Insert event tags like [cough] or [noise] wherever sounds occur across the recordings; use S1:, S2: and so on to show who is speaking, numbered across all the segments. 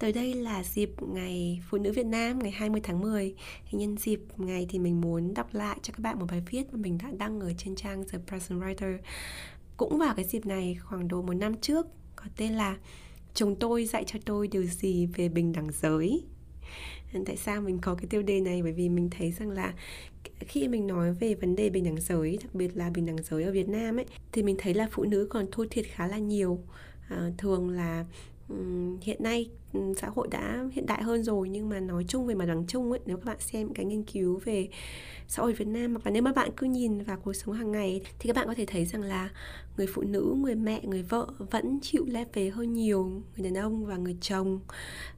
S1: Tới đây là dịp ngày Phụ nữ Việt Nam ngày 20 tháng 10 thì Nhân dịp ngày thì mình muốn đọc lại cho các bạn một bài viết mà mình đã đăng ở trên trang The Present Writer Cũng vào cái dịp này khoảng độ một năm trước Có tên là Chồng tôi dạy cho tôi điều gì về bình đẳng giới Tại sao mình có cái tiêu đề này? Bởi vì mình thấy rằng là khi mình nói về vấn đề bình đẳng giới, đặc biệt là bình đẳng giới ở Việt Nam ấy, thì mình thấy là phụ nữ còn thua thiệt khá là nhiều. À, thường là hiện nay xã hội đã hiện đại hơn rồi nhưng mà nói chung về mặt bằng chung ấy nếu các bạn xem cái nghiên cứu về xã hội Việt Nam hoặc là nếu mà bạn cứ nhìn vào cuộc sống hàng ngày thì các bạn có thể thấy rằng là người phụ nữ, người mẹ, người vợ vẫn chịu lép về hơn nhiều người đàn ông và người chồng.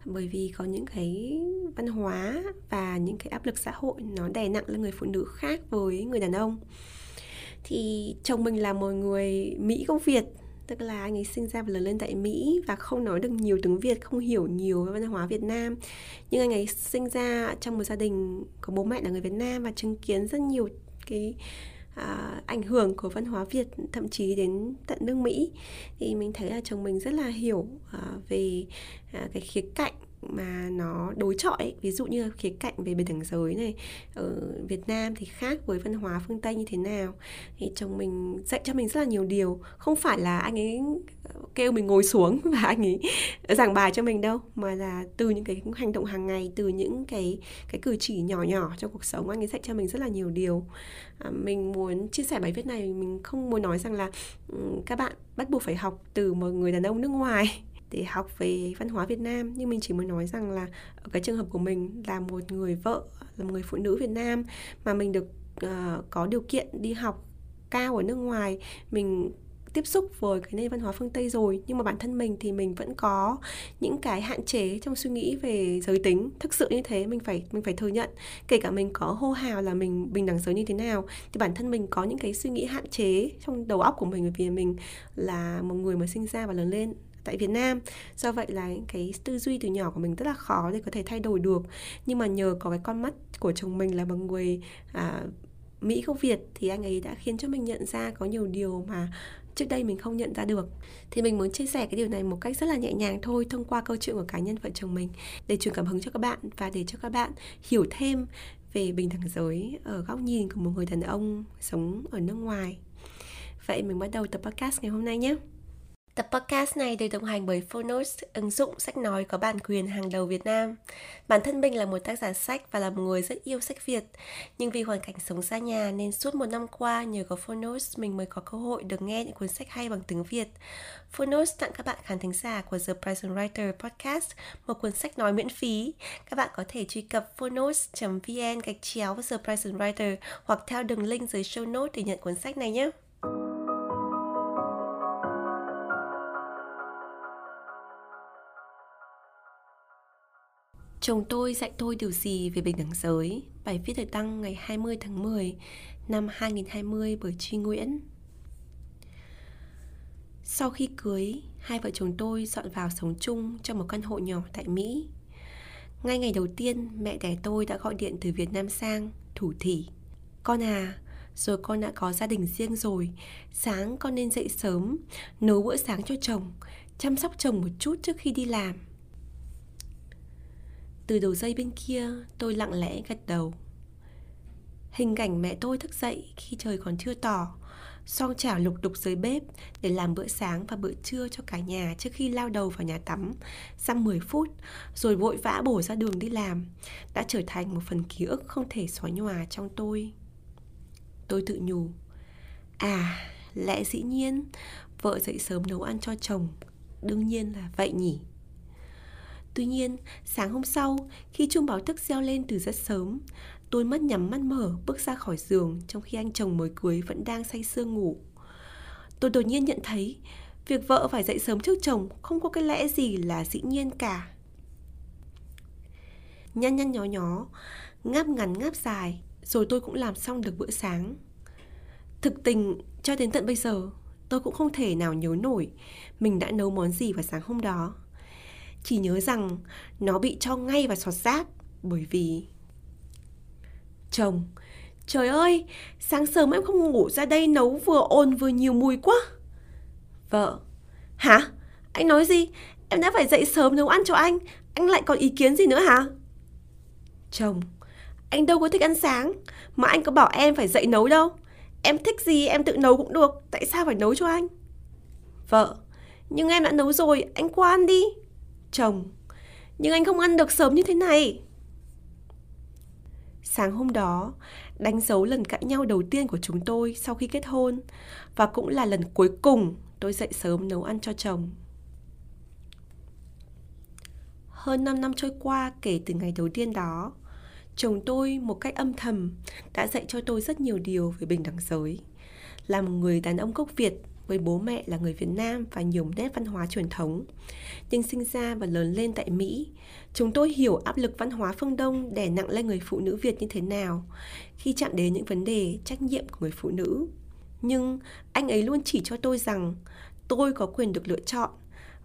S1: Bởi vì có những cái văn hóa và những cái áp lực xã hội nó đè nặng lên người phụ nữ khác với người đàn ông. Thì chồng mình là một người Mỹ gốc Việt tức là anh ấy sinh ra và lớn lên tại Mỹ và không nói được nhiều tiếng Việt, không hiểu nhiều về văn hóa Việt Nam. Nhưng anh ấy sinh ra trong một gia đình có bố mẹ là người Việt Nam và chứng kiến rất nhiều cái à, ảnh hưởng của văn hóa Việt thậm chí đến tận nước Mỹ thì mình thấy là chồng mình rất là hiểu à, về à, cái khía cạnh mà nó đối chọi ví dụ như khía cạnh về bình đẳng giới này ở Việt Nam thì khác với văn hóa phương Tây như thế nào. Thì chồng mình dạy cho mình rất là nhiều điều. Không phải là anh ấy kêu mình ngồi xuống [laughs] và anh ấy giảng bài cho mình đâu mà là từ những cái hành động hàng ngày từ những cái cái cử chỉ nhỏ nhỏ trong cuộc sống anh ấy dạy cho mình rất là nhiều điều. À, mình muốn chia sẻ bài viết này mình không muốn nói rằng là ừ, các bạn bắt buộc phải học từ một người đàn ông nước ngoài để học về văn hóa Việt Nam. Nhưng mình chỉ muốn nói rằng là ở cái trường hợp của mình là một người vợ là một người phụ nữ Việt Nam mà mình được uh, có điều kiện đi học cao ở nước ngoài mình tiếp xúc với cái nền văn hóa phương Tây rồi. Nhưng mà bản thân mình thì mình vẫn có những cái hạn chế trong suy nghĩ về giới tính. Thực sự như thế mình phải mình phải thừa nhận. Kể cả mình có hô hào là mình bình đẳng giới như thế nào thì bản thân mình có những cái suy nghĩ hạn chế trong đầu óc của mình vì mình là một người mà sinh ra và lớn lên tại Việt Nam. Do vậy là cái tư duy từ nhỏ của mình rất là khó để có thể thay đổi được. Nhưng mà nhờ có cái con mắt của chồng mình là một người à, Mỹ gốc Việt thì anh ấy đã khiến cho mình nhận ra có nhiều điều mà trước đây mình không nhận ra được. Thì mình muốn chia sẻ cái điều này một cách rất là nhẹ nhàng thôi thông qua câu chuyện của cá nhân vợ chồng mình để truyền cảm hứng cho các bạn và để cho các bạn hiểu thêm về bình đẳng giới ở góc nhìn của một người đàn ông sống ở nước ngoài. Vậy mình bắt đầu tập podcast ngày hôm nay nhé. Tập podcast này được đồng hành bởi Phonos, ứng dụng sách nói có bản quyền hàng đầu Việt Nam. Bản thân mình là một tác giả sách và là một người rất yêu sách Việt, nhưng vì hoàn cảnh sống xa nhà nên suốt một năm qua nhờ có Phonos mình mới có cơ hội được nghe những cuốn sách hay bằng tiếng Việt. Phonos tặng các bạn khán thính giả của The Present Writer Podcast một cuốn sách nói miễn phí. Các bạn có thể truy cập phonos.vn gạch chéo The Present Writer hoặc theo đường link dưới show notes để nhận cuốn sách này nhé. Chồng tôi dạy tôi điều gì về bình đẳng giới? Bài viết được đăng ngày 20 tháng 10 năm 2020 bởi Truy Nguyễn. Sau khi cưới, hai vợ chồng tôi dọn vào sống chung trong một căn hộ nhỏ tại Mỹ. Ngay ngày đầu tiên, mẹ đẻ tôi đã gọi điện từ Việt Nam sang, thủ thỉ. Con à, rồi con đã có gia đình riêng rồi, sáng con nên dậy sớm, nấu bữa sáng cho chồng, chăm sóc chồng một chút trước khi đi làm. Từ đầu dây bên kia tôi lặng lẽ gật đầu. Hình cảnh mẹ tôi thức dậy khi trời còn chưa tỏ. Song chảo lục đục dưới bếp để làm bữa sáng và bữa trưa cho cả nhà trước khi lao đầu vào nhà tắm. Xăm 10 phút rồi vội vã bổ ra đường đi làm. Đã trở thành một phần ký ức không thể xóa nhòa trong tôi. Tôi tự nhủ À, lẽ dĩ nhiên Vợ dậy sớm nấu ăn cho chồng. Đương nhiên là vậy nhỉ. Tuy nhiên, sáng hôm sau, khi chuông báo thức reo lên từ rất sớm, tôi mất nhắm mắt mở bước ra khỏi giường trong khi anh chồng mới cưới vẫn đang say sưa ngủ. Tôi đột nhiên nhận thấy việc vợ phải dậy sớm trước chồng không có cái lẽ gì là dĩ nhiên cả. nhăn nhăn nhó nhó, ngáp ngắn ngáp dài, rồi tôi cũng làm xong được bữa sáng. Thực tình, cho đến tận bây giờ, tôi cũng không thể nào nhớ nổi mình đã nấu món gì vào sáng hôm đó. Chỉ nhớ rằng nó bị cho ngay vào sọt rác bởi vì... Chồng, trời ơi, sáng sớm em không ngủ ra đây nấu vừa ồn vừa nhiều mùi quá. Vợ, hả? Anh nói gì? Em đã phải dậy sớm nấu ăn cho anh, anh lại còn ý kiến gì nữa hả? Chồng, anh đâu có thích ăn sáng, mà anh có bảo em phải dậy nấu đâu. Em thích gì em tự nấu cũng được, tại sao phải nấu cho anh? Vợ, nhưng em đã nấu rồi, anh qua ăn đi. Chồng, nhưng anh không ăn được sớm như thế này. Sáng hôm đó, đánh dấu lần cãi nhau đầu tiên của chúng tôi sau khi kết hôn và cũng là lần cuối cùng tôi dậy sớm nấu ăn cho chồng. Hơn 5 năm trôi qua kể từ ngày đầu tiên đó, chồng tôi một cách âm thầm đã dạy cho tôi rất nhiều điều về bình đẳng giới. Là một người đàn ông gốc Việt với bố mẹ là người Việt Nam và nhiều nét văn hóa truyền thống. Nhưng sinh ra và lớn lên tại Mỹ, chúng tôi hiểu áp lực văn hóa phương Đông đè nặng lên người phụ nữ Việt như thế nào khi chạm đến những vấn đề trách nhiệm của người phụ nữ. Nhưng anh ấy luôn chỉ cho tôi rằng tôi có quyền được lựa chọn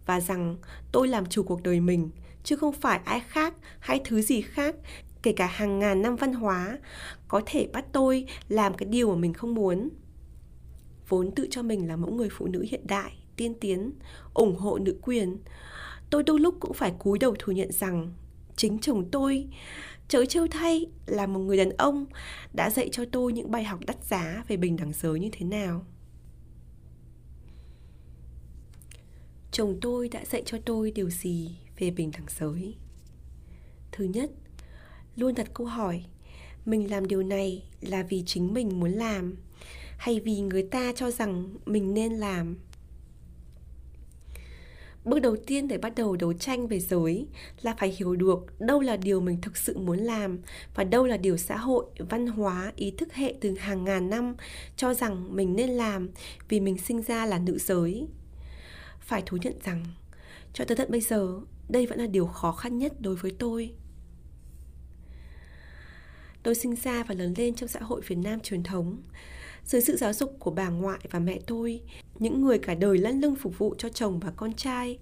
S1: và rằng tôi làm chủ cuộc đời mình chứ không phải ai khác hay thứ gì khác kể cả hàng ngàn năm văn hóa có thể bắt tôi làm cái điều mà mình không muốn vốn tự cho mình là mẫu người phụ nữ hiện đại, tiên tiến, ủng hộ nữ quyền. Tôi đôi lúc cũng phải cúi đầu thừa nhận rằng chính chồng tôi, chớ trêu thay, là một người đàn ông đã dạy cho tôi những bài học đắt giá về bình đẳng giới như thế nào. Chồng tôi đã dạy cho tôi điều gì về bình đẳng giới? Thứ nhất, luôn đặt câu hỏi, mình làm điều này là vì chính mình muốn làm hay vì người ta cho rằng mình nên làm? Bước đầu tiên để bắt đầu đấu tranh về giới là phải hiểu được đâu là điều mình thực sự muốn làm và đâu là điều xã hội, văn hóa, ý thức hệ từ hàng ngàn năm cho rằng mình nên làm vì mình sinh ra là nữ giới. Phải thú nhận rằng, cho tới tận bây giờ, đây vẫn là điều khó khăn nhất đối với tôi. Tôi sinh ra và lớn lên trong xã hội việt nam truyền thống dưới sự giáo dục của bà ngoại và mẹ tôi, những người cả đời lăn lưng phục vụ cho chồng và con trai.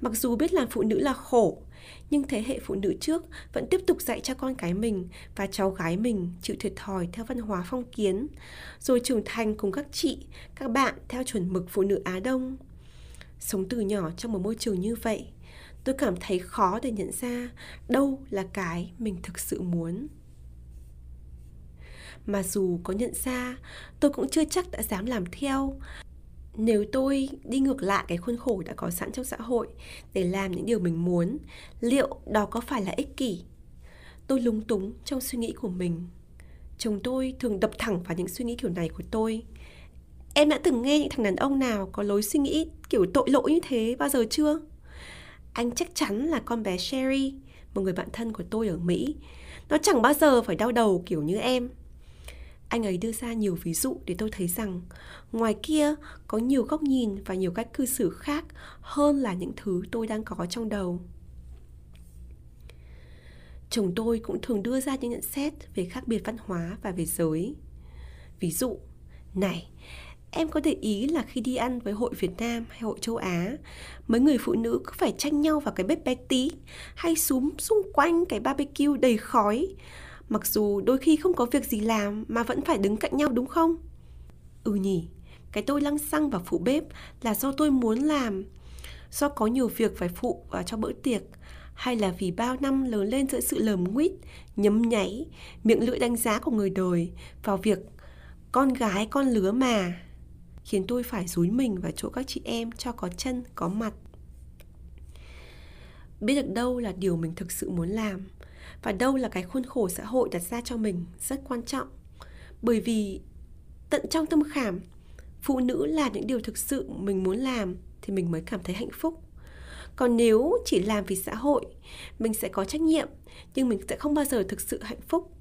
S1: Mặc dù biết làm phụ nữ là khổ, nhưng thế hệ phụ nữ trước vẫn tiếp tục dạy cho con cái mình và cháu gái mình chịu thiệt thòi theo văn hóa phong kiến, rồi trưởng thành cùng các chị, các bạn theo chuẩn mực phụ nữ á đông. Sống từ nhỏ trong một môi trường như vậy, tôi cảm thấy khó để nhận ra đâu là cái mình thực sự muốn mà dù có nhận ra tôi cũng chưa chắc đã dám làm theo. Nếu tôi đi ngược lại cái khuôn khổ đã có sẵn trong xã hội để làm những điều mình muốn liệu đó có phải là ích kỷ? Tôi lúng túng trong suy nghĩ của mình. Chồng tôi thường đập thẳng vào những suy nghĩ kiểu này của tôi. Em đã từng nghe những thằng đàn ông nào có lối suy nghĩ kiểu tội lỗi như thế bao giờ chưa? Anh chắc chắn là con bé Sherry, một người bạn thân của tôi ở Mỹ. Nó chẳng bao giờ phải đau đầu kiểu như em. Anh ấy đưa ra nhiều ví dụ để tôi thấy rằng ngoài kia có nhiều góc nhìn và nhiều cách cư xử khác hơn là những thứ tôi đang có trong đầu. Chồng tôi cũng thường đưa ra những nhận xét về khác biệt văn hóa và về giới. Ví dụ, này, em có để ý là khi đi ăn với hội Việt Nam hay hội châu Á, mấy người phụ nữ cứ phải tranh nhau vào cái bếp bé tí hay súm xung quanh cái barbecue đầy khói. Mặc dù đôi khi không có việc gì làm mà vẫn phải đứng cạnh nhau đúng không? Ừ nhỉ, cái tôi lăng xăng và phụ bếp là do tôi muốn làm, do có nhiều việc phải phụ vào cho bữa tiệc, hay là vì bao năm lớn lên giữa sự lờm nguýt nhấm nháy, miệng lưỡi đánh giá của người đời vào việc con gái con lứa mà khiến tôi phải dúi mình vào chỗ các chị em cho có chân, có mặt. Biết được đâu là điều mình thực sự muốn làm và đâu là cái khuôn khổ xã hội đặt ra cho mình rất quan trọng. Bởi vì tận trong tâm khảm, phụ nữ là những điều thực sự mình muốn làm thì mình mới cảm thấy hạnh phúc. Còn nếu chỉ làm vì xã hội, mình sẽ có trách nhiệm nhưng mình sẽ không bao giờ thực sự hạnh phúc.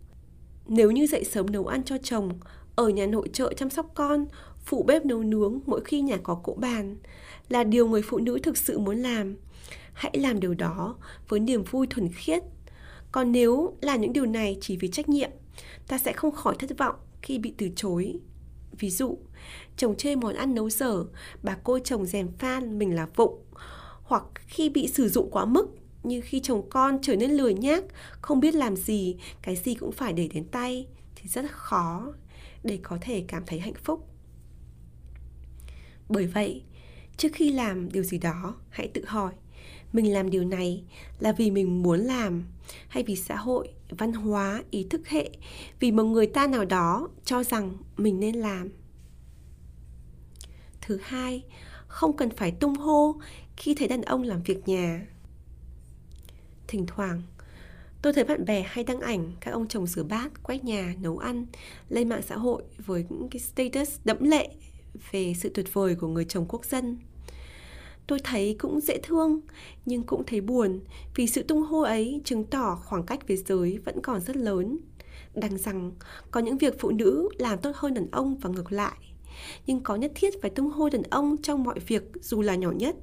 S1: Nếu như dậy sớm nấu ăn cho chồng, ở nhà nội trợ chăm sóc con phụ bếp nấu nướng mỗi khi nhà có cỗ bàn là điều người phụ nữ thực sự muốn làm hãy làm điều đó với niềm vui thuần khiết còn nếu làm những điều này chỉ vì trách nhiệm, ta sẽ không khỏi thất vọng khi bị từ chối. Ví dụ, chồng chê món ăn nấu dở, bà cô chồng dèm phan mình là vụng. Hoặc khi bị sử dụng quá mức, như khi chồng con trở nên lười nhác, không biết làm gì, cái gì cũng phải để đến tay, thì rất khó để có thể cảm thấy hạnh phúc. Bởi vậy, trước khi làm điều gì đó, hãy tự hỏi mình làm điều này là vì mình muốn làm, hay vì xã hội, văn hóa, ý thức hệ, vì một người ta nào đó cho rằng mình nên làm. Thứ hai, không cần phải tung hô khi thấy đàn ông làm việc nhà. Thỉnh thoảng, tôi thấy bạn bè hay đăng ảnh các ông chồng rửa bát, quét nhà, nấu ăn, lên mạng xã hội với những cái status đẫm lệ về sự tuyệt vời của người chồng quốc dân tôi thấy cũng dễ thương, nhưng cũng thấy buồn vì sự tung hô ấy chứng tỏ khoảng cách về giới vẫn còn rất lớn. Đằng rằng, có những việc phụ nữ làm tốt hơn đàn ông và ngược lại. Nhưng có nhất thiết phải tung hô đàn ông trong mọi việc, dù là nhỏ nhất.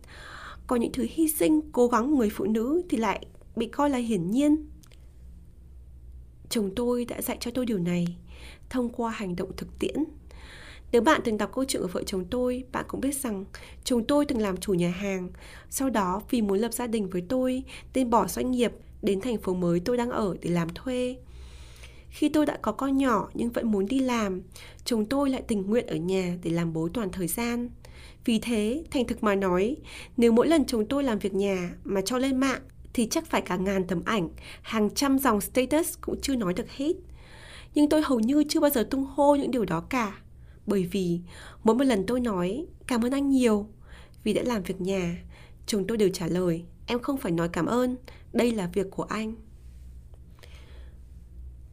S1: Có những thứ hy sinh, cố gắng của người phụ nữ thì lại bị coi là hiển nhiên. Chồng tôi đã dạy cho tôi điều này thông qua hành động thực tiễn nếu bạn từng đọc câu chuyện của vợ chồng tôi, bạn cũng biết rằng chồng tôi từng làm chủ nhà hàng. Sau đó vì muốn lập gia đình với tôi, nên bỏ doanh nghiệp đến thành phố mới tôi đang ở để làm thuê. Khi tôi đã có con nhỏ nhưng vẫn muốn đi làm, chồng tôi lại tình nguyện ở nhà để làm bố toàn thời gian. Vì thế, thành thực mà nói, nếu mỗi lần chồng tôi làm việc nhà mà cho lên mạng thì chắc phải cả ngàn tấm ảnh, hàng trăm dòng status cũng chưa nói được hết. Nhưng tôi hầu như chưa bao giờ tung hô những điều đó cả bởi vì mỗi một lần tôi nói cảm ơn anh nhiều vì đã làm việc nhà, chồng tôi đều trả lời em không phải nói cảm ơn, đây là việc của anh.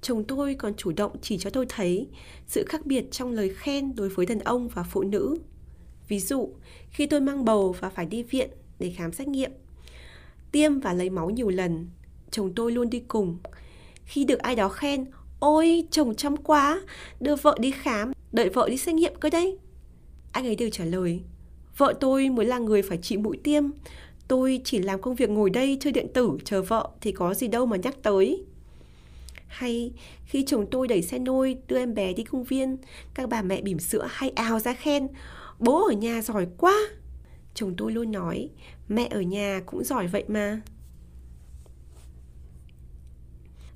S1: Chồng tôi còn chủ động chỉ cho tôi thấy sự khác biệt trong lời khen đối với đàn ông và phụ nữ. Ví dụ, khi tôi mang bầu và phải đi viện để khám xét nghiệm, tiêm và lấy máu nhiều lần, chồng tôi luôn đi cùng. Khi được ai đó khen, ôi chồng chăm quá, đưa vợ đi khám đợi vợ đi xét nghiệm cơ đấy. Anh ấy đều trả lời, vợ tôi mới là người phải chịu mũi tiêm, tôi chỉ làm công việc ngồi đây chơi điện tử chờ vợ thì có gì đâu mà nhắc tới. Hay khi chồng tôi đẩy xe nôi đưa em bé đi công viên, các bà mẹ bỉm sữa hay ào ra khen, bố ở nhà giỏi quá. Chồng tôi luôn nói, mẹ ở nhà cũng giỏi vậy mà.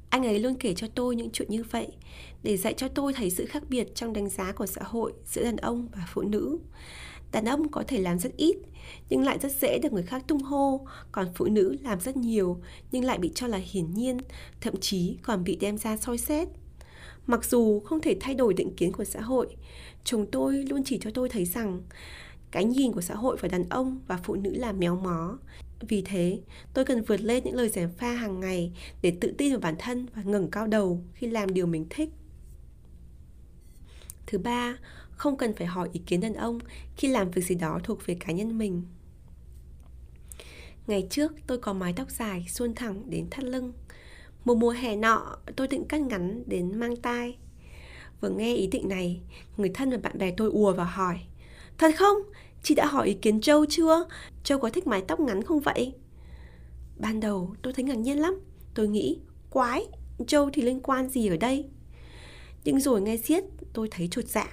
S1: Anh ấy luôn kể cho tôi những chuyện như vậy để dạy cho tôi thấy sự khác biệt trong đánh giá của xã hội giữa đàn ông và phụ nữ. Đàn ông có thể làm rất ít nhưng lại rất dễ được người khác tung hô, còn phụ nữ làm rất nhiều nhưng lại bị cho là hiển nhiên, thậm chí còn bị đem ra soi xét. Mặc dù không thể thay đổi định kiến của xã hội, chồng tôi luôn chỉ cho tôi thấy rằng cái nhìn của xã hội về đàn ông và phụ nữ là méo mó vì thế, tôi cần vượt lên những lời gièm pha hàng ngày để tự tin vào bản thân và ngẩng cao đầu khi làm điều mình thích. Thứ ba, không cần phải hỏi ý kiến đàn ông khi làm việc gì đó thuộc về cá nhân mình. Ngày trước tôi có mái tóc dài xuôn thẳng đến thắt lưng. Một mùa hè nọ tôi định cắt ngắn đến mang tai. Vừa nghe ý định này, người thân và bạn bè tôi ùa vào hỏi Thật không? Chị đã hỏi ý kiến Châu chưa? Châu có thích mái tóc ngắn không vậy? Ban đầu tôi thấy ngạc nhiên lắm Tôi nghĩ, quái, Châu thì liên quan gì ở đây? Nhưng rồi nghe xiết, tôi thấy chuột dạ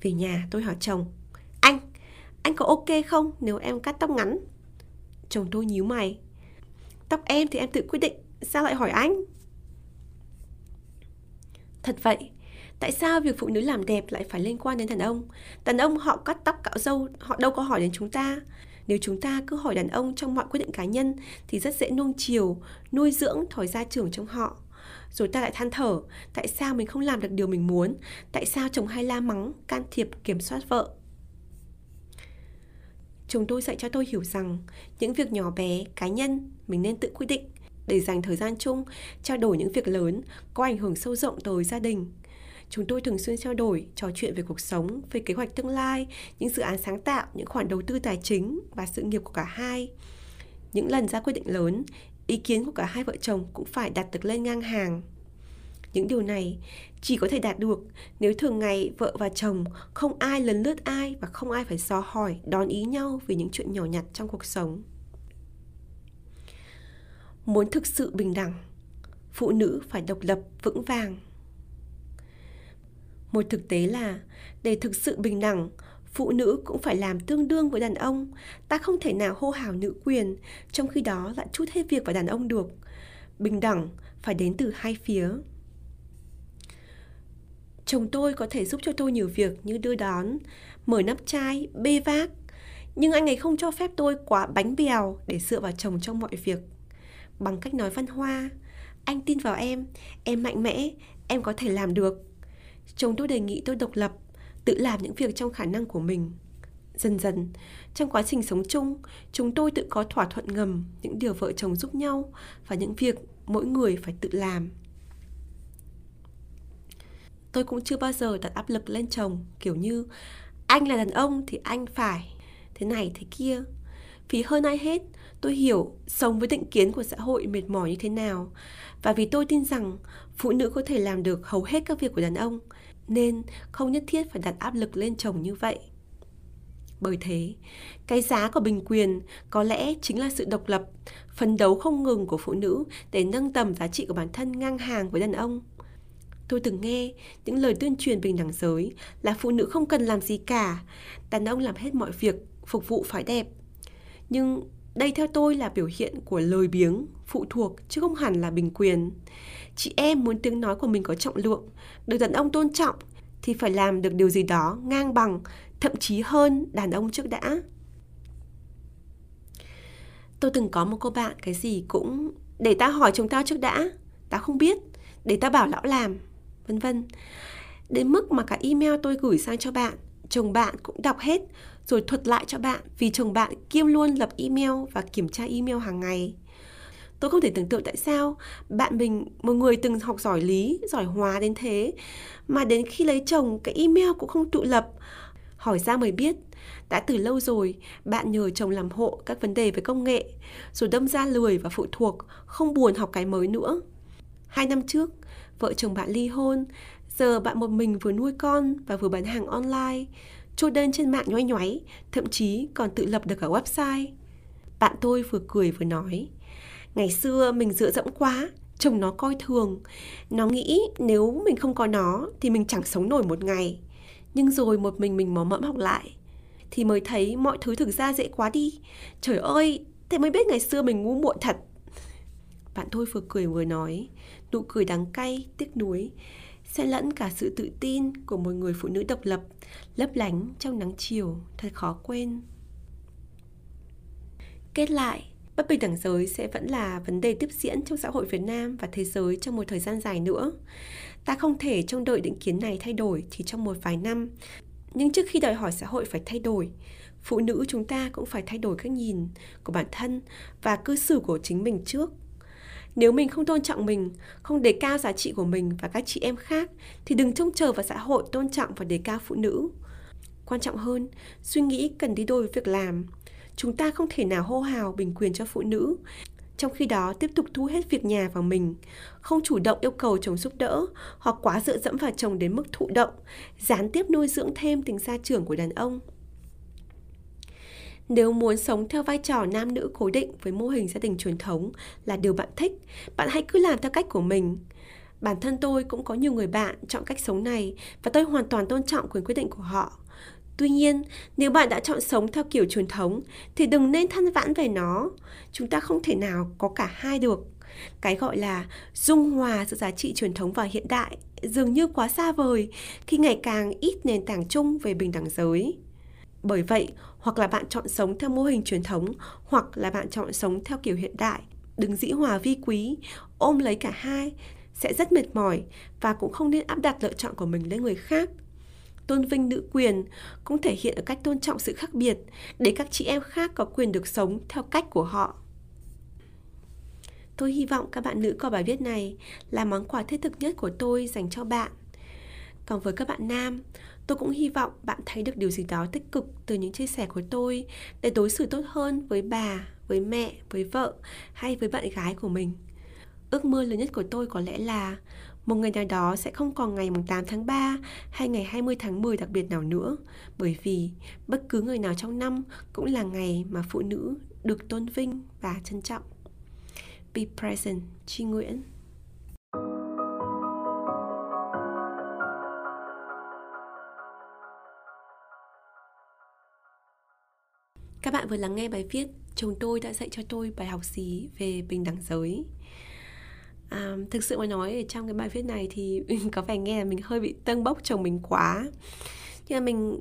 S1: Về nhà tôi hỏi chồng Anh, anh có ok không nếu em cắt tóc ngắn? Chồng tôi nhíu mày Tóc em thì em tự quyết định Sao lại hỏi anh? Thật vậy, tại sao việc phụ nữ làm đẹp lại phải liên quan đến đàn ông đàn ông họ cắt tóc cạo râu họ đâu có hỏi đến chúng ta nếu chúng ta cứ hỏi đàn ông trong mọi quyết định cá nhân thì rất dễ nuông chiều nuôi dưỡng thói gia trưởng trong họ rồi ta lại than thở tại sao mình không làm được điều mình muốn? Tại sao chồng hay la mắng can thiệp kiểm soát vợ? Chúng tôi dạy cho tôi hiểu rằng những việc nhỏ bé cá nhân mình nên tự quyết định để dành thời gian chung trao đổi những việc lớn có ảnh hưởng sâu rộng tới gia đình. Chúng tôi thường xuyên trao đổi, trò chuyện về cuộc sống, về kế hoạch tương lai, những dự án sáng tạo, những khoản đầu tư tài chính và sự nghiệp của cả hai. Những lần ra quyết định lớn, ý kiến của cả hai vợ chồng cũng phải đặt được lên ngang hàng. Những điều này chỉ có thể đạt được nếu thường ngày vợ và chồng không ai lấn lướt ai và không ai phải xò hỏi, đón ý nhau về những chuyện nhỏ nhặt trong cuộc sống. Muốn thực sự bình đẳng, phụ nữ phải độc lập vững vàng một thực tế là để thực sự bình đẳng phụ nữ cũng phải làm tương đương với đàn ông. Ta không thể nào hô hào nữ quyền, trong khi đó lại chút hết việc vào đàn ông được. Bình đẳng, phải đến từ hai phía. Chồng tôi có thể giúp cho tôi nhiều việc như đưa đón, mở nắp chai, bê vác, nhưng anh ấy không cho phép tôi quá bánh bèo để dựa vào chồng trong mọi việc. Bằng cách nói văn hoa, anh tin vào em em mạnh mẽ, em có thể làm được. Chồng tôi đề nghị tôi độc lập tự làm những việc trong khả năng của mình. Dần dần, trong quá trình sống chung, chúng tôi tự có thỏa thuận ngầm, những điều vợ chồng giúp nhau và những việc mỗi người phải tự làm. Tôi cũng chưa bao giờ đặt áp lực lên chồng, kiểu như, anh là đàn ông thì anh phải thế này thế kia. Vì hơn ai hết, tôi hiểu sống với định kiến của xã hội mệt mỏi như thế nào, và vì tôi tin rằng phụ nữ có thể làm được hầu hết các việc của đàn ông nên không nhất thiết phải đặt áp lực lên chồng như vậy. Bởi thế, cái giá của bình quyền có lẽ chính là sự độc lập, phấn đấu không ngừng của phụ nữ để nâng tầm giá trị của bản thân ngang hàng với đàn ông. Tôi từng nghe những lời tuyên truyền bình đẳng giới là phụ nữ không cần làm gì cả, đàn ông làm hết mọi việc, phục vụ phải đẹp. Nhưng đây theo tôi là biểu hiện của lời biếng, phụ thuộc, chứ không hẳn là bình quyền. Chị em muốn tiếng nói của mình có trọng lượng, được đàn ông tôn trọng thì phải làm được điều gì đó ngang bằng, thậm chí hơn đàn ông trước đã. Tôi từng có một cô bạn cái gì cũng, để ta hỏi chúng ta trước đã, ta không biết, để ta bảo lão làm, vân vân. Đến mức mà cả email tôi gửi sang cho bạn chồng bạn cũng đọc hết, rồi thuật lại cho bạn vì chồng bạn kiêm luôn lập email và kiểm tra email hàng ngày. Tôi không thể tưởng tượng tại sao bạn mình, một người từng học giỏi lý, giỏi hóa đến thế, mà đến khi lấy chồng cái email cũng không tự lập. Hỏi ra mới biết, đã từ lâu rồi bạn nhờ chồng làm hộ các vấn đề về công nghệ, rồi đâm ra lười và phụ thuộc, không buồn học cái mới nữa. Hai năm trước, vợ chồng bạn ly hôn giờ bạn một mình vừa nuôi con và vừa bán hàng online chốt đơn trên mạng nhoay nhoáy thậm chí còn tự lập được cả website bạn tôi vừa cười vừa nói Ngày xưa mình dựa dẫm quá, chồng nó coi thường. Nó nghĩ nếu mình không có nó thì mình chẳng sống nổi một ngày. Nhưng rồi một mình mình mò mẫm học lại thì mới thấy mọi thứ thực ra dễ quá đi. Trời ơi, thế mới biết ngày xưa mình ngu muội thật. Bạn tôi vừa cười vừa nói, nụ cười đắng cay, tiếc nuối, xen lẫn cả sự tự tin của một người phụ nữ độc lập, lấp lánh trong nắng chiều, thật khó quên. Kết lại, bất bình đẳng giới sẽ vẫn là vấn đề tiếp diễn trong xã hội Việt Nam và thế giới trong một thời gian dài nữa. Ta không thể trông đợi định kiến này thay đổi chỉ trong một vài năm. Nhưng trước khi đòi hỏi xã hội phải thay đổi, phụ nữ chúng ta cũng phải thay đổi cách nhìn của bản thân và cư xử của chính mình trước. Nếu mình không tôn trọng mình, không đề cao giá trị của mình và các chị em khác thì đừng trông chờ vào xã hội tôn trọng và đề cao phụ nữ. Quan trọng hơn, suy nghĩ cần đi đôi với việc làm. Chúng ta không thể nào hô hào bình quyền cho phụ nữ. Trong khi đó tiếp tục thu hết việc nhà vào mình không chủ động yêu cầu chồng giúp đỡ hoặc quá dựa dẫm vào chồng đến mức thụ động gián tiếp nuôi dưỡng thêm tình gia trưởng của đàn ông nếu muốn sống theo vai trò nam nữ cố định với mô hình gia đình truyền thống là điều bạn thích bạn hãy cứ làm theo cách của mình bản thân tôi cũng có nhiều người bạn chọn cách sống này và tôi hoàn toàn tôn trọng quyền quyết định của họ Tuy nhiên, nếu bạn đã chọn sống theo kiểu truyền thống thì đừng nên than vãn về nó. Chúng ta không thể nào có cả hai được. Cái gọi là dung hòa giữa giá trị truyền thống và hiện đại dường như quá xa vời khi ngày càng ít nền tảng chung về bình đẳng giới. Bởi vậy, hoặc là bạn chọn sống theo mô hình truyền thống, hoặc là bạn chọn sống theo kiểu hiện đại. Đừng dĩ hòa vi quý, ôm lấy cả hai, sẽ rất mệt mỏi và cũng không nên áp đặt lựa chọn của mình lên người khác tôn vinh nữ quyền cũng thể hiện ở cách tôn trọng sự khác biệt để các chị em khác có quyền được sống theo cách của họ. Tôi hy vọng các bạn nữ coi bài viết này là món quà thiết thực nhất của tôi dành cho bạn. Còn với các bạn nam, tôi cũng hy vọng bạn thấy được điều gì đó tích cực từ những chia sẻ của tôi để đối xử tốt hơn với bà, với mẹ, với vợ hay với bạn gái của mình. Ước mơ lớn nhất của tôi có lẽ là một ngày nào đó sẽ không còn ngày 8 tháng 3 hay ngày 20 tháng 10 đặc biệt nào nữa bởi vì bất cứ người nào trong năm cũng là ngày mà phụ nữ được tôn vinh và trân trọng. Be present, Chi Nguyễn Các bạn vừa lắng nghe bài viết Chồng tôi đã dạy cho tôi bài học gì về bình đẳng giới? À, Thực sự mà nói ở trong cái bài viết này thì [laughs] có vẻ nghe là mình hơi bị tâng bốc chồng mình quá. Nhưng mà mình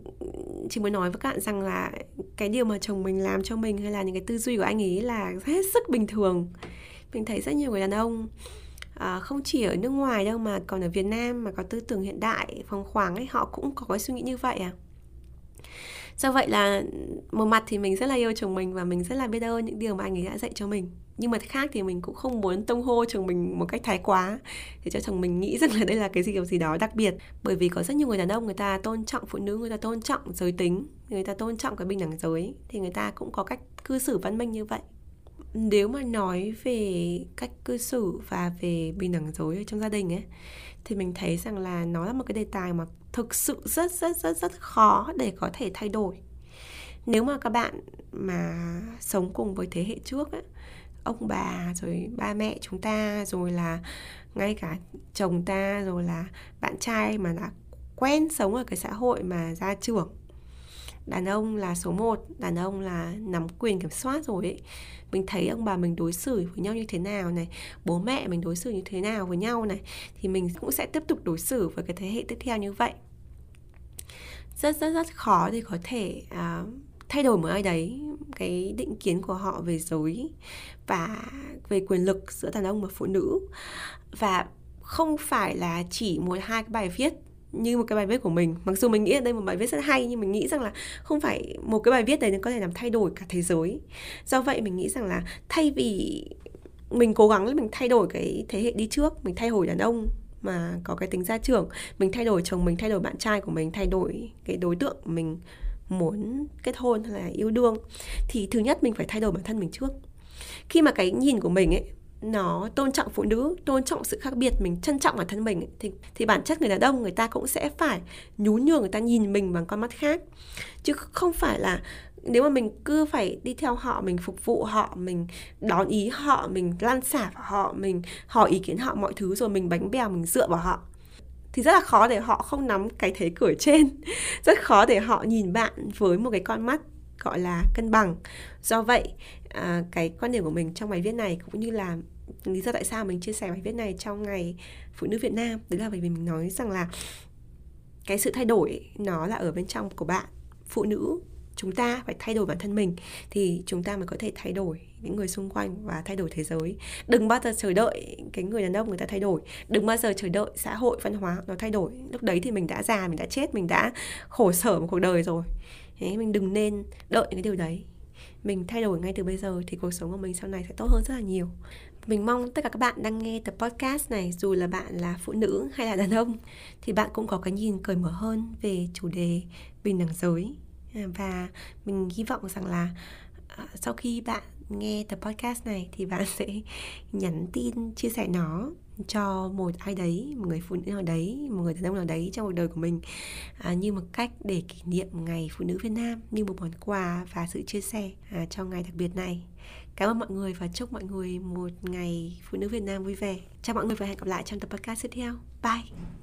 S1: chỉ muốn nói với các bạn rằng là cái điều mà chồng mình làm cho mình hay là những cái tư duy của anh ấy là hết sức bình thường. Mình thấy rất nhiều người đàn ông à, không chỉ ở nước ngoài đâu mà còn ở Việt Nam mà có tư tưởng hiện đại phóng khoáng ấy họ cũng có cái suy nghĩ như vậy à do vậy là một mặt thì mình rất là yêu chồng mình và mình rất là biết ơn những điều mà anh ấy đã dạy cho mình. Nhưng mặt khác thì mình cũng không muốn tông hô chồng mình một cách thái quá, để cho chồng mình nghĩ [laughs] rằng là đây là cái gì kiểu gì đó đặc biệt. Bởi vì có rất nhiều người đàn ông người ta tôn trọng phụ nữ, người ta tôn trọng giới tính, người ta tôn trọng cái bình đẳng giới, thì người ta cũng có cách cư xử văn minh như vậy. Nếu mà nói về cách cư xử và về bình đẳng giới ở trong gia đình ấy, thì mình thấy rằng là nó là một cái đề tài mà thực sự rất rất rất rất khó để có thể thay đổi. Nếu mà các bạn mà sống cùng với thế hệ trước ấy, ông bà rồi ba mẹ chúng ta rồi là ngay cả chồng ta rồi là bạn trai mà đã quen sống ở cái xã hội mà gia trưởng đàn ông là số 1, đàn ông là nắm quyền kiểm soát rồi ấy. Mình thấy ông bà mình đối xử với nhau như thế nào này, bố mẹ mình đối xử như thế nào với nhau này thì mình cũng sẽ tiếp tục đối xử với cái thế hệ tiếp theo như vậy. Rất rất rất khó để có thể uh, thay đổi một ai đấy cái định kiến của họ về giới và về quyền lực giữa đàn ông và phụ nữ và không phải là chỉ một hai cái bài viết như một cái bài viết của mình. Mặc dù mình nghĩ là đây một bài viết rất hay, nhưng mình nghĩ rằng là không phải một cái bài viết đấy nó có thể làm thay đổi cả thế giới. Do vậy mình nghĩ rằng là thay vì mình cố gắng mình thay đổi cái thế hệ đi trước, mình thay đổi đàn ông mà có cái tính gia trưởng, mình thay đổi chồng mình, thay đổi bạn trai của mình, thay đổi cái đối tượng mình muốn kết hôn hay là yêu đương, thì thứ nhất mình phải thay đổi bản thân mình trước. Khi mà cái nhìn của mình ấy nó tôn trọng phụ nữ tôn trọng sự khác biệt mình trân trọng bản thân mình thì thì bản chất người đàn ông người ta cũng sẽ phải nhún nhường người ta nhìn mình bằng con mắt khác. Chứ không phải là nếu mà mình cứ phải đi theo họ mình phục vụ họ mình đón ý họ mình lan xả vào họ mình hỏi ý kiến họ mọi thứ rồi mình bánh bèo mình dựa vào họ thì rất là khó để họ không nắm cái thế cửa trên. [laughs] Rất khó để họ nhìn bạn với một cái con mắt gọi là cân bằng. Do vậy à, cái quan điểm của mình trong bài viết này cũng như là lý do tại sao mình chia sẻ bài viết này trong ngày phụ nữ Việt Nam. Đấy là bởi vì mình nói rằng là cái sự thay đổi nó là ở bên trong của bạn. Phụ nữ, chúng ta phải thay đổi bản thân mình thì chúng ta mới có thể thay đổi những người xung quanh và thay đổi thế giới. Đừng bao giờ chờ đợi cái người đàn ông người ta thay đổi. Đừng bao giờ chờ đợi xã hội văn hóa nó thay đổi. Lúc đấy thì mình đã già, mình đã chết, mình đã khổ sở một cuộc đời rồi. Thế mình đừng nên đợi cái điều đấy. Mình thay đổi ngay từ bây giờ thì cuộc sống của mình sau này sẽ tốt hơn rất là nhiều mình mong tất cả các bạn đang nghe tập podcast này dù là bạn là phụ nữ hay là đàn ông thì bạn cũng có cái nhìn cởi mở hơn về chủ đề bình đẳng giới. À, và mình hy vọng rằng là à, sau khi bạn nghe tập podcast này thì bạn sẽ [laughs] nhắn tin chia sẻ nó cho một ai đấy một người phụ nữ nào đấy một người đàn ông nào đấy trong cuộc đời của mình à, như một cách để kỷ niệm ngày phụ nữ Việt Nam như một món quà và sự chia sẻ à, trong ngày đặc biệt này cảm ơn mọi người và chúc mọi người một ngày phụ nữ Việt Nam vui vẻ. Chào mọi người và hẹn gặp lại trong tập podcast tiếp theo. Bye!